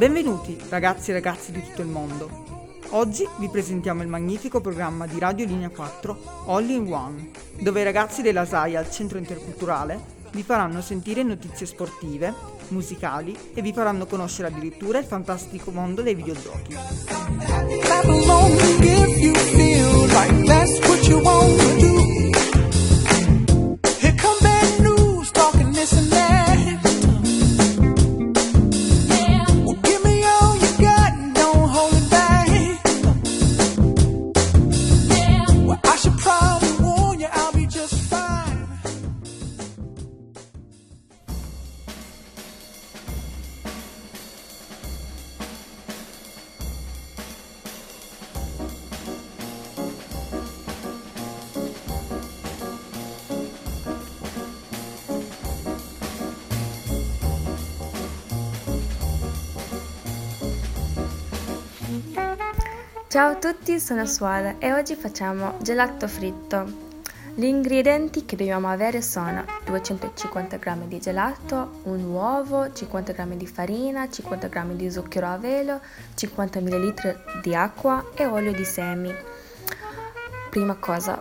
Benvenuti ragazzi e ragazze di tutto il mondo. Oggi vi presentiamo il magnifico programma di Radio Linea 4 All in One, dove i ragazzi della SAI al Centro Interculturale vi faranno sentire notizie sportive, musicali e vi faranno conoscere addirittura il fantastico mondo dei videogiochi. clap Ciao a tutti, sono Suada e oggi facciamo gelato fritto. Gli ingredienti che dobbiamo avere sono 250 g di gelato, un uovo, 50 g di farina, 50 g di zucchero a velo, 50 ml di acqua e olio di semi. Prima cosa,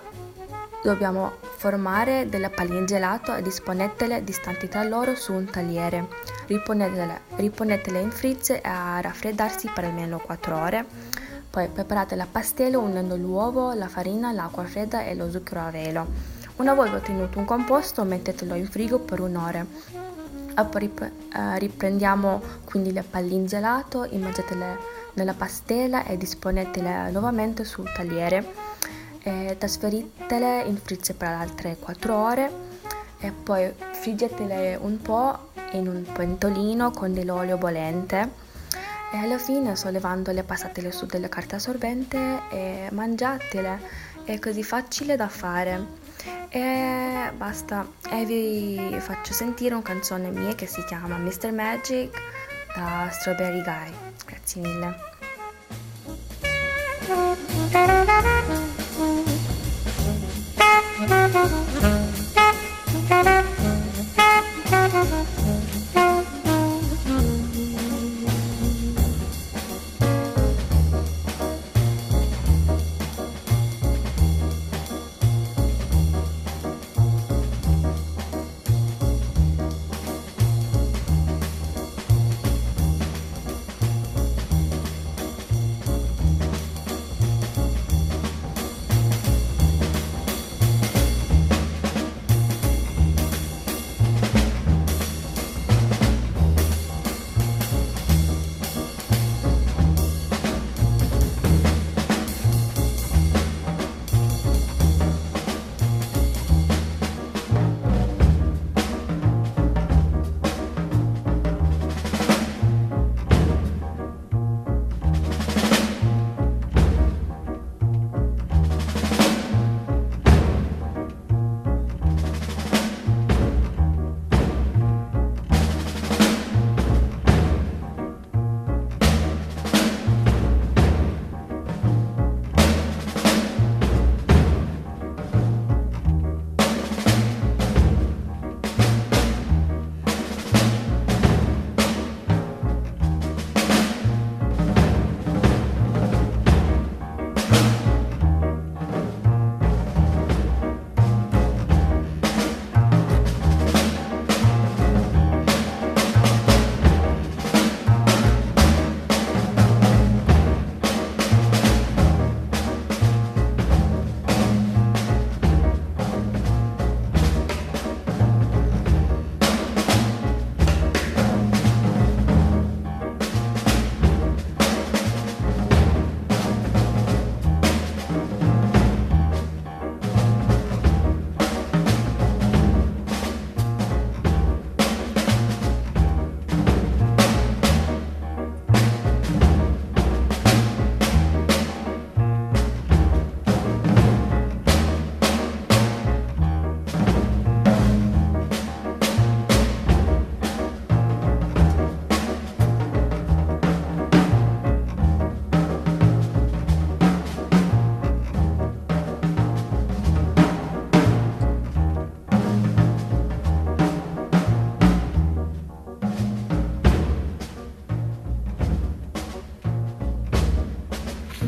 dobbiamo formare delle palline gelato e disponetele distanti tra loro su un tagliere. Riponetele, riponetele in freezer a raffreddarsi per almeno 4 ore. Poi preparate la pastella unendo l'uovo, la farina, l'acqua fredda e lo zucchero a velo. Una volta ottenuto un composto mettetelo in frigo per un'ora. Rip- eh, riprendiamo quindi le palline gelato, immergetele nella pastella e disponetele nuovamente sul tagliere. E trasferitele in freezer per altre 4 ore e poi friggetele un po' in un pentolino con dell'olio bollente e alla fine sollevandole passatele su della carta assorbente e mangiatele, è così facile da fare. E basta, e vi faccio sentire una canzone mia che si chiama Mr. Magic da Strawberry Guy. Grazie mille.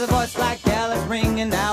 with a voice like hell is ringing out.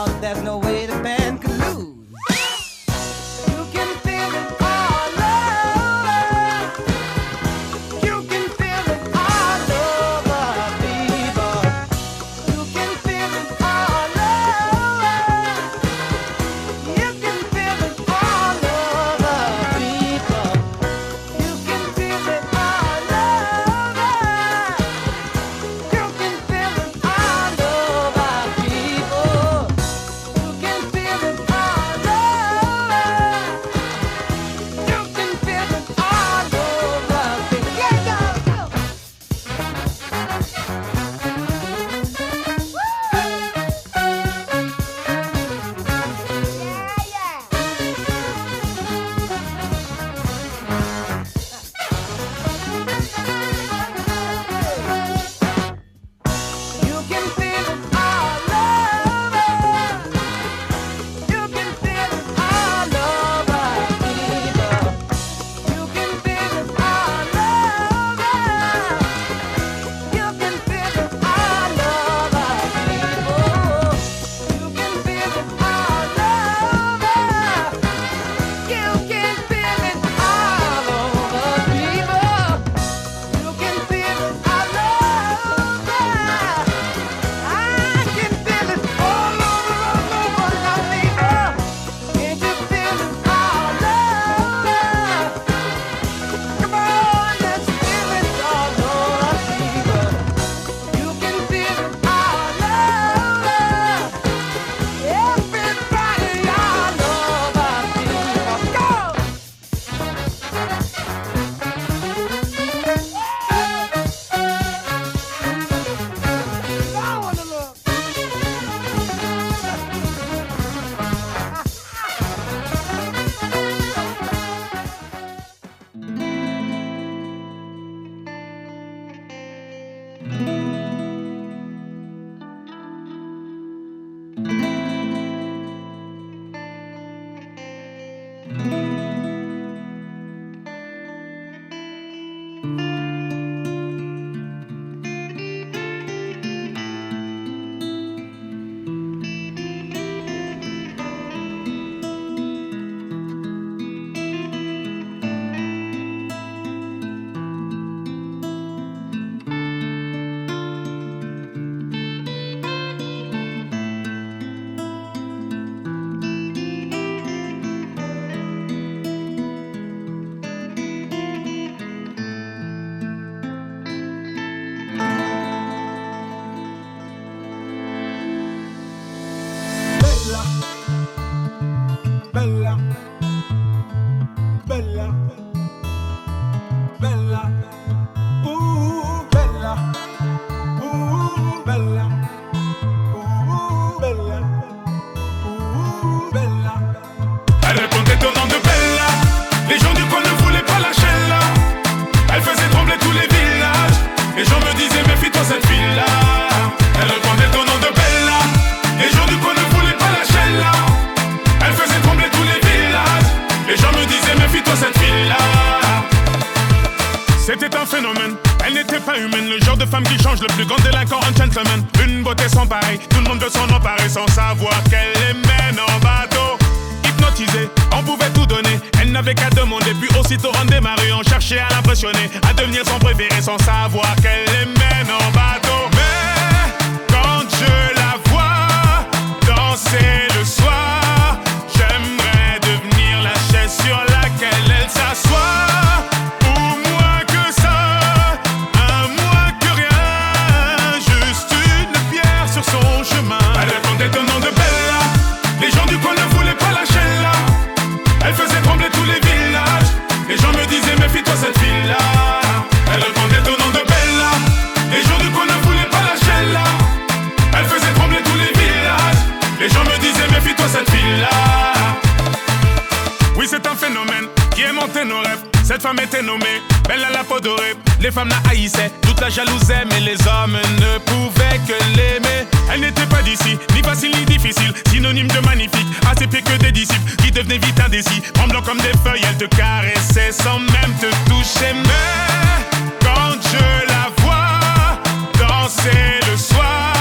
Humaine, le genre de femme qui change le plus grand délinquant en gentleman. Une beauté sans pareil, tout le monde veut s'en emparer sans savoir qu'elle les mène en bateau. Hypnotisée, on pouvait tout donner, elle n'avait qu'à demander, puis aussitôt on démarrait, on cherchait à l'impressionner, à devenir son préféré sans savoir qu'elle les mène en bateau. Mais quand je la vois danser le soir, Belle à la peau dorée. Les femmes la haïssaient, toute la jalousaient, mais les hommes ne pouvaient que l'aimer. Elle n'était pas d'ici, ni facile ni difficile, synonyme de magnifique. Ses pieds que des disciples qui devenaient vite indécis. Tremblant comme des feuilles, elle te caressait sans même te toucher. Mais quand je la vois danser le soir,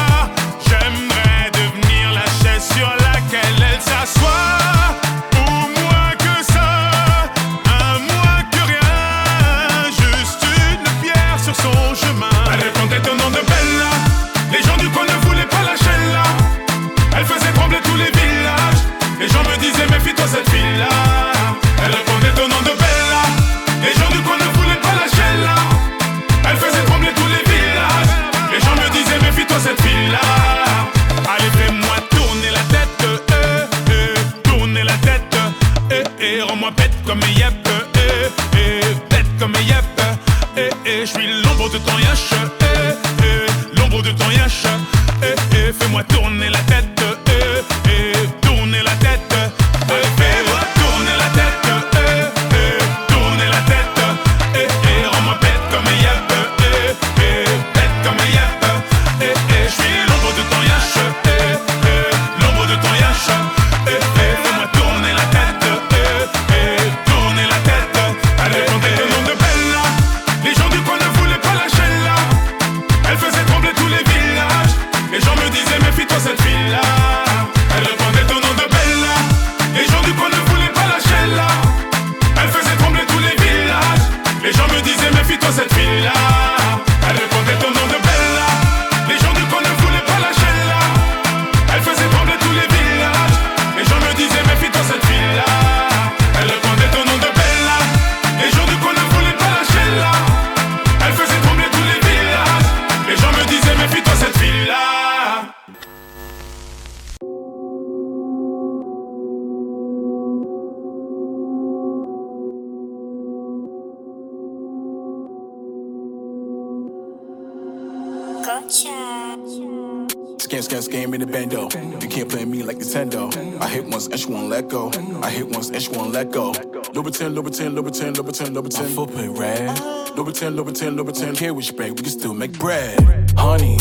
bando. You can't play me like Nintendo. I hit once and she won't let go. I hit once and she won't let go. Louboutin, Louboutin, Louboutin, Louboutin, Louboutin. My footprint red. Louboutin, Louboutin, Louboutin. Care which bag, we can still make bread. Honey.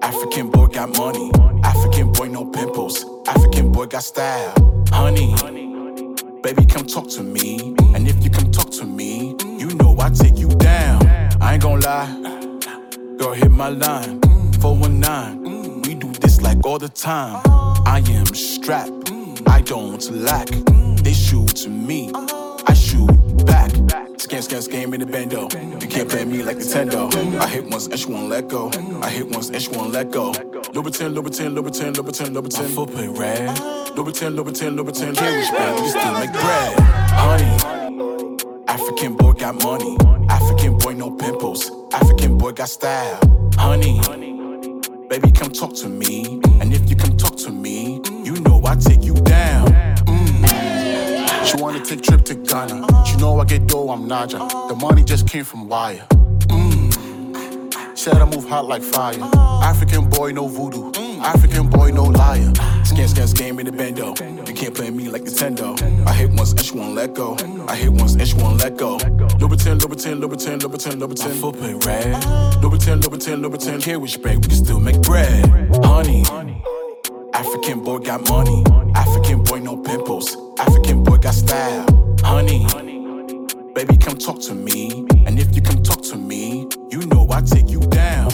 African boy got money. African boy no pimples. African boy got style. Honey. Baby, come talk to me. And if you come talk to me, you know I take you down. I ain't gon' lie. Girl, hit my line. Mm. 419. We do this like all the time. I am strapped. I don't lack. They shoot to me. I shoot back. Scan, scan, scam in the bando. You can't play me like Nintendo. I hit once and she won't let go. I hit once and she won't let go. Louboutin, Louboutin, Louboutin, Louboutin, Louboutin. My footprint red. Louboutin, Louboutin, Louboutin. Carriage bag, can still make bread. Honey. African boy got money. African boy no pimples. African boy got style. Honey. Come talk to me. And if you come talk to me, you know I take you down. Mm. She wanna take trip to Ghana. She know I get dough, I'm Naja. The money just came from Wire. Mm. Said I move hot like fire. African boy, no voodoo. African boy, no liar. Scan, scan, game in the bando. You can't play me like Nintendo. I hit once and she won't let go. I hit once and she won't let go. Louboutin, Louboutin, Louboutin, Louboutin, Louboutin. My foot been red. 10 number 10 Don't care which break, we can still make bread. Honey. African boy got money. African boy, no pimples. African boy got style. Honey. Baby, come talk to me. And if you come talk to me, you know I take you down.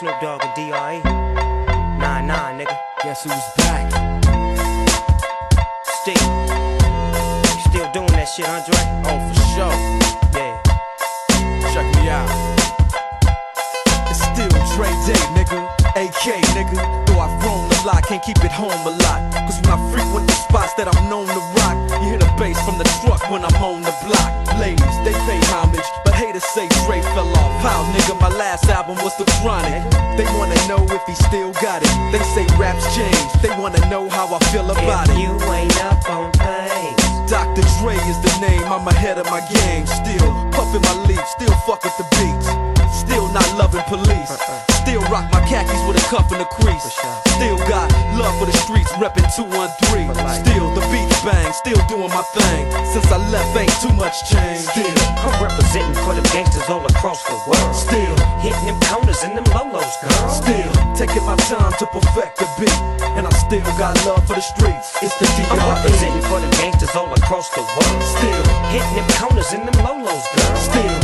Snoop Dogg and D.R.E. Nah, nah, nigga. Guess who's back? Steve. Still doing that shit, Andre? Oh, for sure. Yeah. Check me out. It's still Dre Day, nigga. AK, nigga. Though I've grown a lot, can't keep it home a lot. Cause when I frequent the spots that I'm known to rock, you hear the bass from struck when I'm on the block. Ladies, they pay homage, but haters say Dre fell off. How, nigga, my last album was The Chronic. They wanna know if he still got it. They say raps change, they wanna know how I feel about if it. You ain't up on things. Dr. Dre is the name, I'm ahead of my game. Still puffin' my leaf, still fuck with the beats. Still not loving police. Uh-uh. Still rock my khakis with a cuff and a crease. Still got love for the streets, reppin' 213. Still the beat bang, still doing my thing. Since I left, ain't too much change. Still, I'm representing for them gangsters all across the world. Still, hitting them corners and them lolos, girl. Still, taking my time to perfect the beat. And I still got love for the streets. It's the D.R.E. I'm representing for them gangsters all across the world. Still, hitting them corners and them lolos, girl. Still,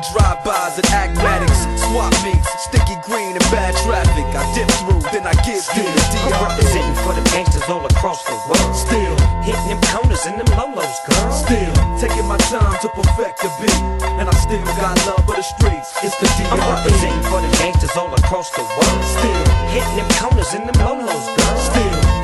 for drive-bys and acmatics, swap meets, sticky green and bad traffic. I dip through, then I give you the I'm representing for the gangsters all across the world. Still, Hitting them corners and them lolos, girl. still taking my time to perfect the beat, and I still got love for the streets. It's the I'm DR. representing for the gangsters all across the world. Still, Hitting them corners and them lolos, girl.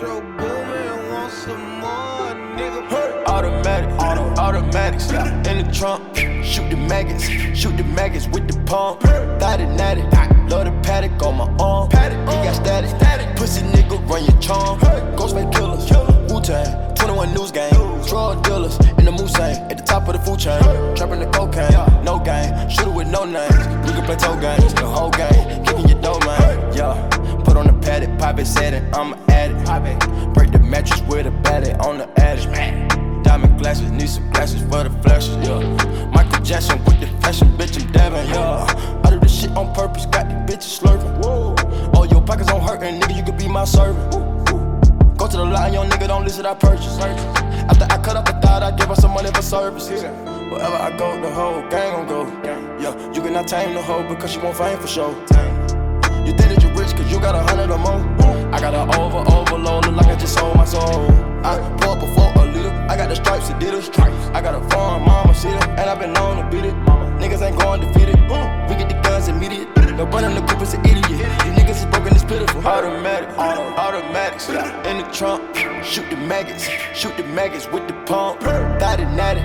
Metro Boomin want some more, nigga. Automatic, auto, automatics in the trunk. Shoot the maggots, shoot the maggots with the pump. Thought it natty, love the paddock on my arm. He got static, pussy nigga run your charm. Ghostface killers, Wu Tang, 21 news gang. Drug dealers in the Mulsanne at the top of the food chain. Trapping the cocaine, no game. Shooter with no names. We can play toe games, the whole game. Kicking your dough, man. Yeah. Put on the paddock, pop it, set it, I'm addict. Break the mattress with a battery on the attic. Diamond glasses, need some glasses for the flashes, yeah. Michael Jackson with the fashion, bitch, I'm dabbing, yeah. I do this shit on purpose, got the bitches slurping. All your pockets on hurting, nigga, you could be my servant. Go to the line, young nigga, don't listen, I purchase. After I cut up the thought, I give her some money for services. Wherever I go, the whole gang gon' go. Yeah, you cannot tame the hoe because she won't fame for sure. You think that you rich cause you got a hundred or more. I got an over, overload, look like I just sold my soul. I pour up before a liter, I got the stripes, that did Adidas. I got a farm, mama, see it, and I've been known to beat it. Niggas ain't going defeated. We get the guns immediate. No running the group is an idiot. You niggas is broken, it's pitiful. Automatic, automatics in the trunk. Shoot the maggots, shoot the maggots with the pump. Thought it natty,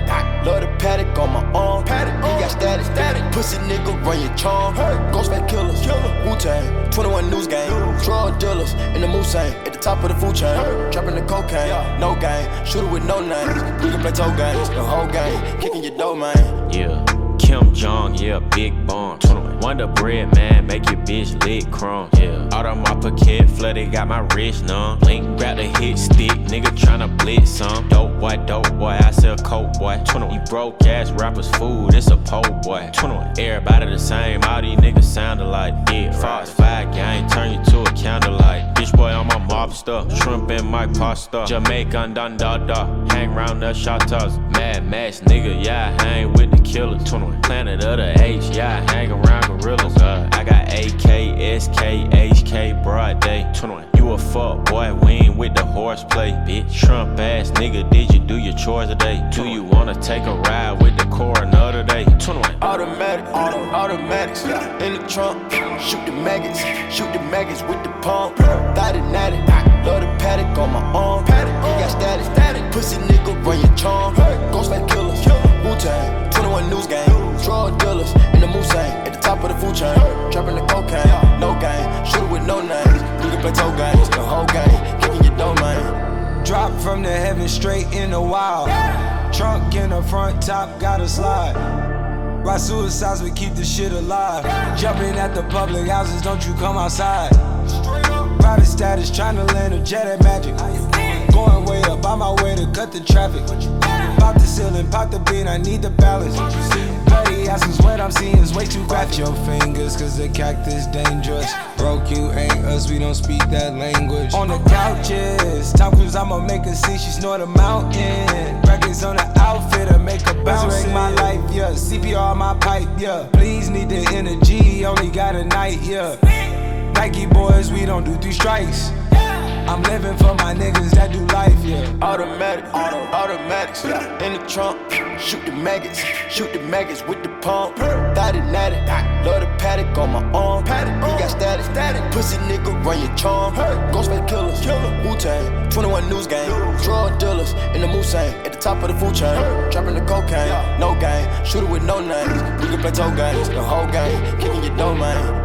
love the paddock on my arm. Paddock, He got static, static. Pussy nigga run your charm. Ghostface killers, Wu Tang, 21 news gang. Dealers in the Mulsanne at the top of the food chain. Trapping the cocaine, no game. Shooter with no names. We can play toe games, the whole game. Kicking your dough, man. Yeah, Jong, yeah, big bomb. Wonder bread, man, make your bitch lick crumb. Yeah, out of my pocket, flooded, got my wrist numb. Blink, grab the hit stick, nigga tryna blitz some. Dope boy, dope boy, I sell coke boy. 21, you broke ass rappers, food, it's a po boy. 21, everybody the same, all these niggas sound alike. Yeah, Fox 5 gang, turn you to a candlelight. Bitch boy on my mobster, shrimp in my pasta. Jamaican dun da da, hang round the shotters. Mad Max, nigga, yeah, I hang with the killer. 21. Planet of the H, yeah, I hang around gorillas. Uh, I got AK, SK, HK, broad day. 21. You a fuck boy, we ain't with the horseplay, bitch. Trump ass nigga, did you do your chores today? Do you wanna take a ride with the coroner today? 21. Automatic, auto, automatics in the trunk. Shoot the maggots, shoot the maggots with the pump. Thought it, natty, love the paddock on my arm. He got static, static. Pussy nigga, run your charm. Ghostface killers, Wu Tang, 21 News Gang. Drug dealers in the Mulsanne, at the top of the food chain. Trapping the cocaine, no game. Shooter with no names. You can play toe games, the whole game. Kicking your domain. Drop from the heaven straight in the wild. Trunk in the front, top gotta slide. Ride suicides, we keep the shit alive. Jumping at the public houses, don't you come outside. Private status, trying to land a jet at magic. Going way up, on my way to cut the traffic. Pop the ceiling, pop the beat, I need the balance. Bloody asses, what I'm seeing is way too graphic. your fingers, cause the cactus dangerous. Broke you ain't us, we don't speak that language. On the couches, Tom Cruise, I'ma make her see she snort a mountain. Records on the outfit, I make her bounce. Resurrect my life, yeah. CPR on my pipe, yeah. Please need the energy, only got a night, yeah. Nike boys, we don't do three strikes. I'm living for my niggas that do life, yeah. Automatic, auto, automatics in the trunk. Shoot the maggots, shoot the maggots with the pump. Thought it, natty, love the paddock on my arm. He got static, static. Pussy nigga, run your charm. Ghostface killers, Wu Tang, 21 News Gang. Drug dealers in the Mulsanne, at the top of the food chain. Trapping the cocaine, no game. Shooter with no names. You can play toe games, the whole game. Kicking your domain.